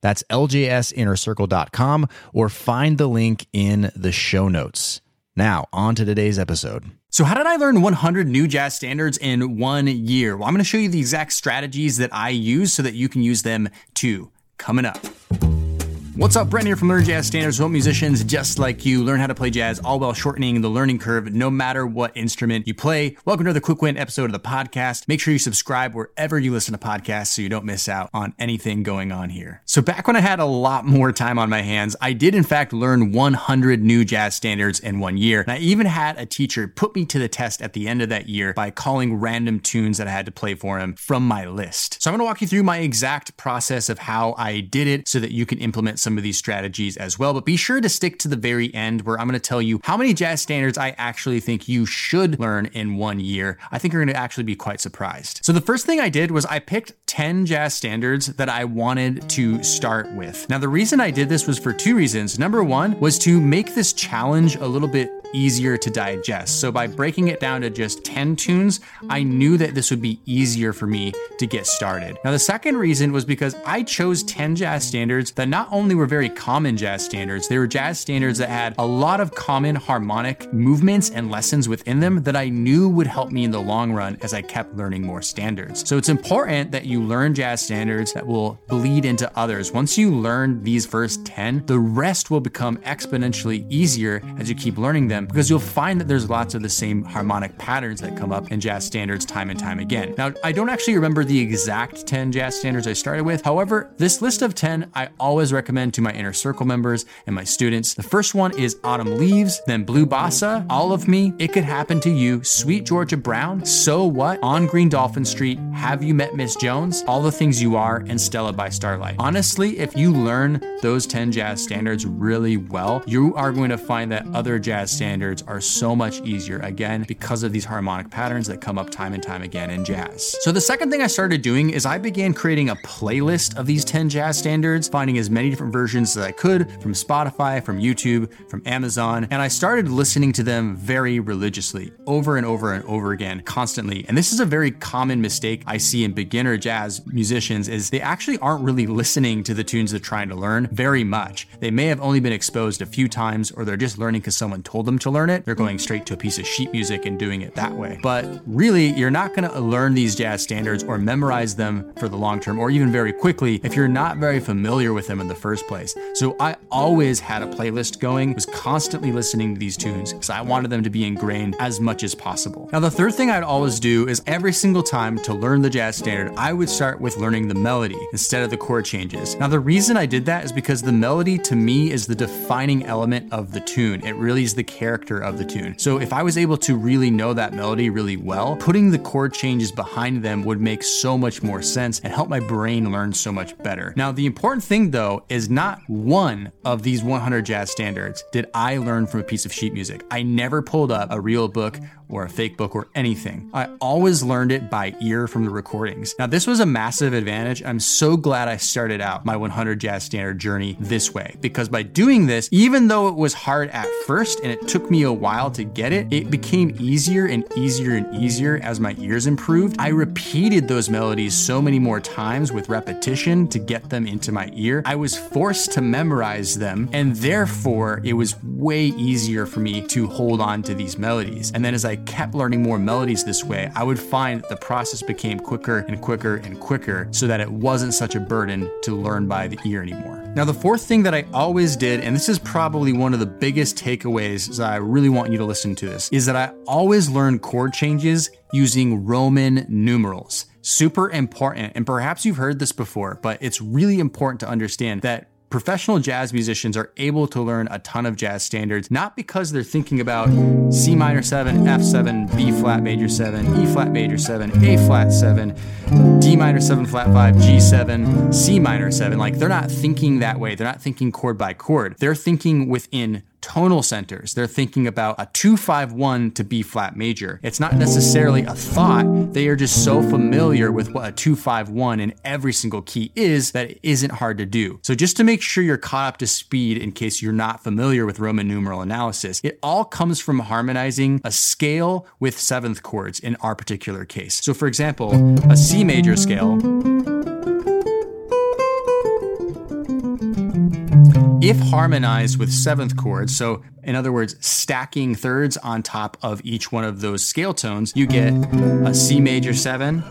That's ljsinnercircle.com or find the link in the show notes. Now, on to today's episode. So, how did I learn 100 new jazz standards in one year? Well, I'm going to show you the exact strategies that I use so that you can use them too. Coming up. What's up, Brent here from Learn Jazz Standards. Help musicians just like you learn how to play jazz, all while shortening the learning curve, no matter what instrument you play. Welcome to the Quick Win episode of the podcast. Make sure you subscribe wherever you listen to podcasts so you don't miss out on anything going on here. So, back when I had a lot more time on my hands, I did in fact learn 100 new jazz standards in one year. And I even had a teacher put me to the test at the end of that year by calling random tunes that I had to play for him from my list. So, I'm going to walk you through my exact process of how I did it so that you can implement some of these strategies as well. But be sure to stick to the very end where I'm going to tell you how many jazz standards I actually think you should learn in one year. I think you're going to actually be quite surprised. So the first thing I did was I picked 10 jazz standards that I wanted to start with. Now, the reason I did this was for two reasons. Number one was to make this challenge a little bit easier to digest. So by breaking it down to just 10 tunes, I knew that this would be easier for me to get started. Now, the second reason was because I chose 10 jazz standards that not only were very common jazz standards, they were jazz standards that had a lot of common harmonic movements and lessons within them that I knew would help me in the long run as I kept learning more standards. So it's important that you learn jazz standards that will bleed into others. Once you learn these first 10, the rest will become exponentially easier as you keep learning them because you'll find that there's lots of the same harmonic patterns that come up in jazz standards time and time again. Now, I don't actually remember the exact 10 jazz standards I started with. However, this list of 10 I always recommend to my inner circle members and my students. The first one is Autumn Leaves, then Blue Bossa, All of Me, It Could Happen to You, Sweet Georgia Brown, So What, On Green Dolphin Street, Have You Met Miss Jones, All the Things You Are, and Stella by Starlight. Honestly, if you learn those 10 jazz standards really well, you are going to find that other jazz standards standards are so much easier, again, because of these harmonic patterns that come up time and time again in jazz. So the second thing I started doing is I began creating a playlist of these 10 jazz standards, finding as many different versions as I could from Spotify, from YouTube, from Amazon, and I started listening to them very religiously, over and over and over again, constantly. And this is a very common mistake I see in beginner jazz musicians is they actually aren't really listening to the tunes they're trying to learn very much. They may have only been exposed a few times or they're just learning because someone told them to learn it, they're going straight to a piece of sheet music and doing it that way. But really, you're not going to learn these jazz standards or memorize them for the long term or even very quickly if you're not very familiar with them in the first place. So I always had a playlist going, was constantly listening to these tunes because I wanted them to be ingrained as much as possible. Now, the third thing I'd always do is every single time to learn the jazz standard, I would start with learning the melody instead of the chord changes. Now, the reason I did that is because the melody to me is the defining element of the tune. It really is the character character of the tune. So if I was able to really know that melody really well, putting the chord changes behind them would make so much more sense and help my brain learn so much better. Now, the important thing though is not one of these 100 jazz standards did I learn from a piece of sheet music. I never pulled up a real book or a fake book or anything. I always learned it by ear from the recordings. Now, this was a massive advantage. I'm so glad I started out my 100 jazz standard journey this way because by doing this, even though it was hard at first and it took me a while to get it, it became easier and easier and easier as my ears improved. I repeated those melodies so many more times with repetition to get them into my ear. I was forced to memorize them, and therefore it was way easier for me to hold on to these melodies. And then as I kept learning more melodies this way, I would find that the process became quicker and quicker and quicker so that it wasn't such a burden to learn by the ear anymore. Now, the fourth thing that I always did, and this is probably one of the biggest takeaways that I really want you to listen to this, is that I always learn chord changes using Roman numerals. Super important. And perhaps you've heard this before, but it's really important to understand that professional jazz musicians are able to learn a ton of jazz standards, not because they're thinking about C minor 7, F7, B flat major 7, E flat major 7, A flat 7, D minor 7 flat 5, G7, C minor 7. Like they're not thinking that way. They're not thinking chord by chord. They're thinking within tonal centers. They're thinking about a 251 to B flat major. It's not necessarily a thought. They are just so familiar with what a 251 in every single key is that it isn't hard to do. So just to make sure you're caught up to speed in case you're not familiar with Roman numeral analysis, it all comes from harmonizing a scale with seventh chords in our particular case. So for example, a C major scale if harmonized with seventh chords, so in other words, stacking thirds on top of each one of those scale tones, you get a C major 7,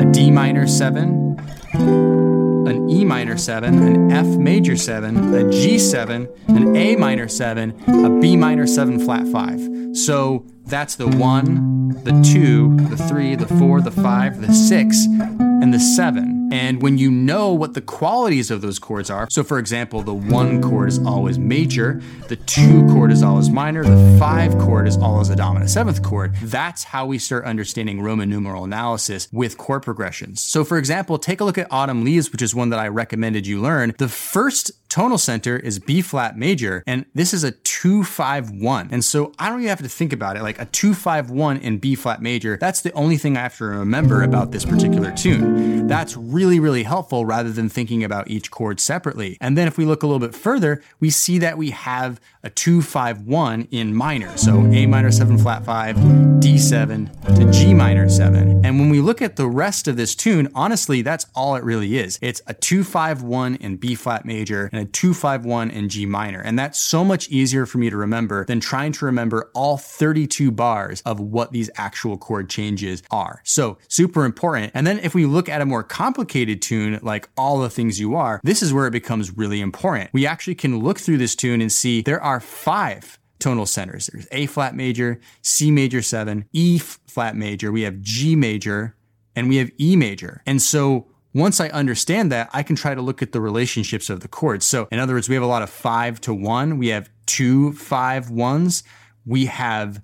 a D minor 7, an E minor 7, an F major 7, a G7, an A minor 7, a B minor 7 flat 5. So that's the 1, the 2, the 3, the 4, the 5, the 6, and the 7. And when you know what the qualities of those chords are, so for example, the 1 chord is always major, the 2 chord is always minor, the 5 chord is always a dominant 7th chord, that's how we start understanding Roman numeral analysis with chord progressions. So for example, take a look at Autumn Leaves, which is one that I recommended you learn. The first tonal center is B flat major, and this is a 251. And so I don't even have to think about it. Like a 251 in B flat major, that's the only thing I have to remember about this particular tune. That's really, really really helpful rather than thinking about each chord separately. And then if we look a little bit further, we see that we have a 251 in minor. So A minor 7 flat 5, D7 to G minor 7. And when we look at the rest of this tune, honestly, that's all it really is. It's a 251 in B flat major and a 251 in G minor. And that's so much easier for me to remember than trying to remember all 32 bars of what these actual chord changes are. So super important. And then if we look at a more complicated tune, like All the Things You Are, this is where it becomes really important. We actually can look through this tune and see there are five tonal centers. There's A flat major, C major 7, E flat major, we have G major, and we have E major. And so once I understand that, I can try to look at the relationships of the chords. So, in other words, we have a lot of five to one. We have two five ones. We have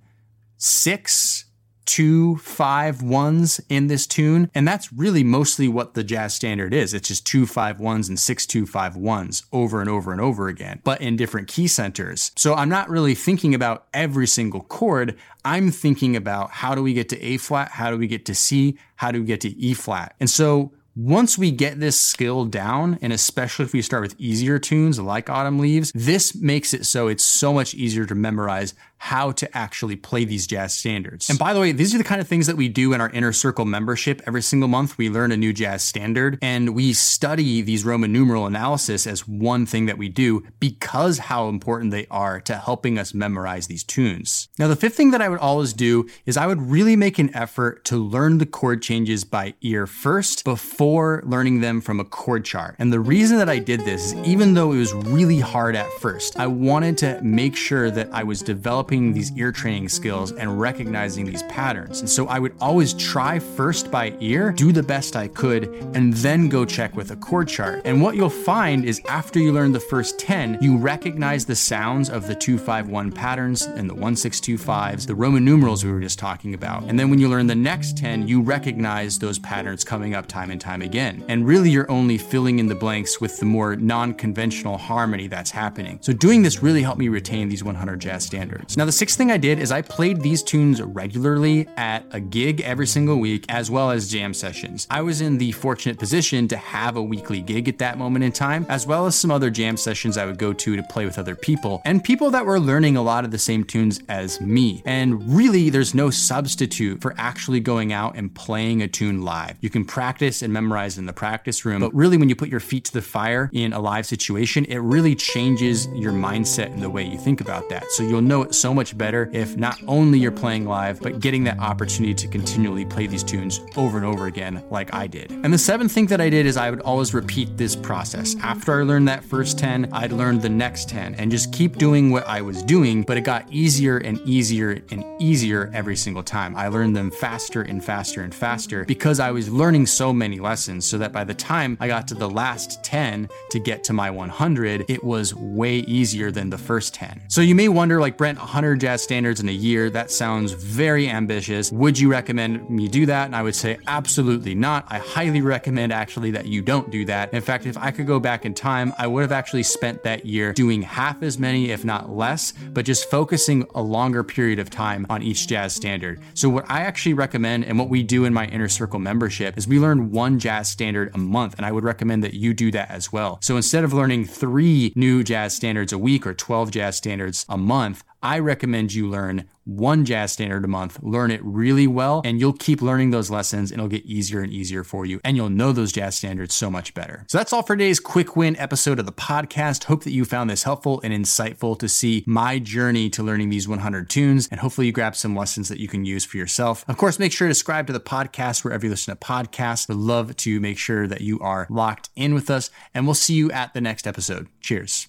six two five ones in this tune. And that's really mostly what the jazz standard is. It's just two five ones and six two five ones over and over and over again, but in different key centers. So I'm not really thinking about every single chord. I'm thinking about how do we get to A flat? How do we get to C? How do we get to E flat? And so once we get this skill down, and especially if we start with easier tunes like Autumn Leaves, this makes it so it's so much easier to memorize how to actually play these jazz standards. And by the way, these are the kind of things that we do in our inner circle membership. Every single month, we learn a new jazz standard and we study these Roman numeral analysis as one thing that we do because how important they are to helping us memorize these tunes. Now, the fifth thing that I would always do is I would really make an effort to learn the chord changes by ear first before learning them from a chord chart. And the reason that I did this is even though it was really hard at first, I wanted to make sure that I was developing developing these ear training skills and recognizing these patterns. And so I would always try first by ear, do the best I could, and then go check with a chord chart. And what you'll find is after you learn the first 10, you recognize the sounds of the 251 patterns and the 1625s, the Roman numerals we were just talking about. And then when you learn the next 10, you recognize those patterns coming up time and time again. And really, you're only filling in the blanks with the more non conventional harmony that's happening. So doing this really helped me retain these 100 jazz standards. Now, the sixth thing I did is I played these tunes regularly at a gig every single week, as well as jam sessions. I was in the fortunate position to have a weekly gig at that moment in time, as well as some other jam sessions I would go to to play with other people, and people that were learning a lot of the same tunes as me. And really, there's no substitute for actually going out and playing a tune live. You can practice and memorize in the practice room, but really, when you put your feet to the fire in a live situation, it really changes your mindset and the way you think about that. So you'll know it so so much better if not only you're playing live, but getting that opportunity to continually play these tunes over and over again, like I did. And the seventh thing that I did is I would always repeat this process. After I learned that first 10, I'd learn the next 10 and just keep doing what I was doing, but it got easier and easier and easier every single time. I learned them faster and faster and faster because I was learning so many lessons so that by the time I got to the last 10 to get to my 100, it was way easier than the first 10. So you may wonder, like, Brent, 100 jazz standards in a year, that sounds very ambitious. Would you recommend me do that? And I would say, absolutely not. I highly recommend actually that you don't do that. In fact, if I could go back in time, I would have actually spent that year doing half as many, if not less, but just focusing a longer period of time on each jazz standard. So, what I actually recommend and what we do in my Inner Circle membership is we learn one jazz standard a month, and I would recommend that you do that as well. So, instead of learning three new jazz standards a week or 12 jazz standards a month, I recommend you learn one jazz standard a month, learn it really well, and you'll keep learning those lessons and it'll get easier and easier for you. And you'll know those jazz standards so much better. So that's all for today's quick win episode of the podcast. Hope that you found this helpful and insightful to see my journey to learning these 100 tunes. And hopefully you grab some lessons that you can use for yourself. Of course, make sure to subscribe to the podcast wherever you listen to podcasts. We'd love to make sure that you are locked in with us. And we'll see you at the next episode. Cheers.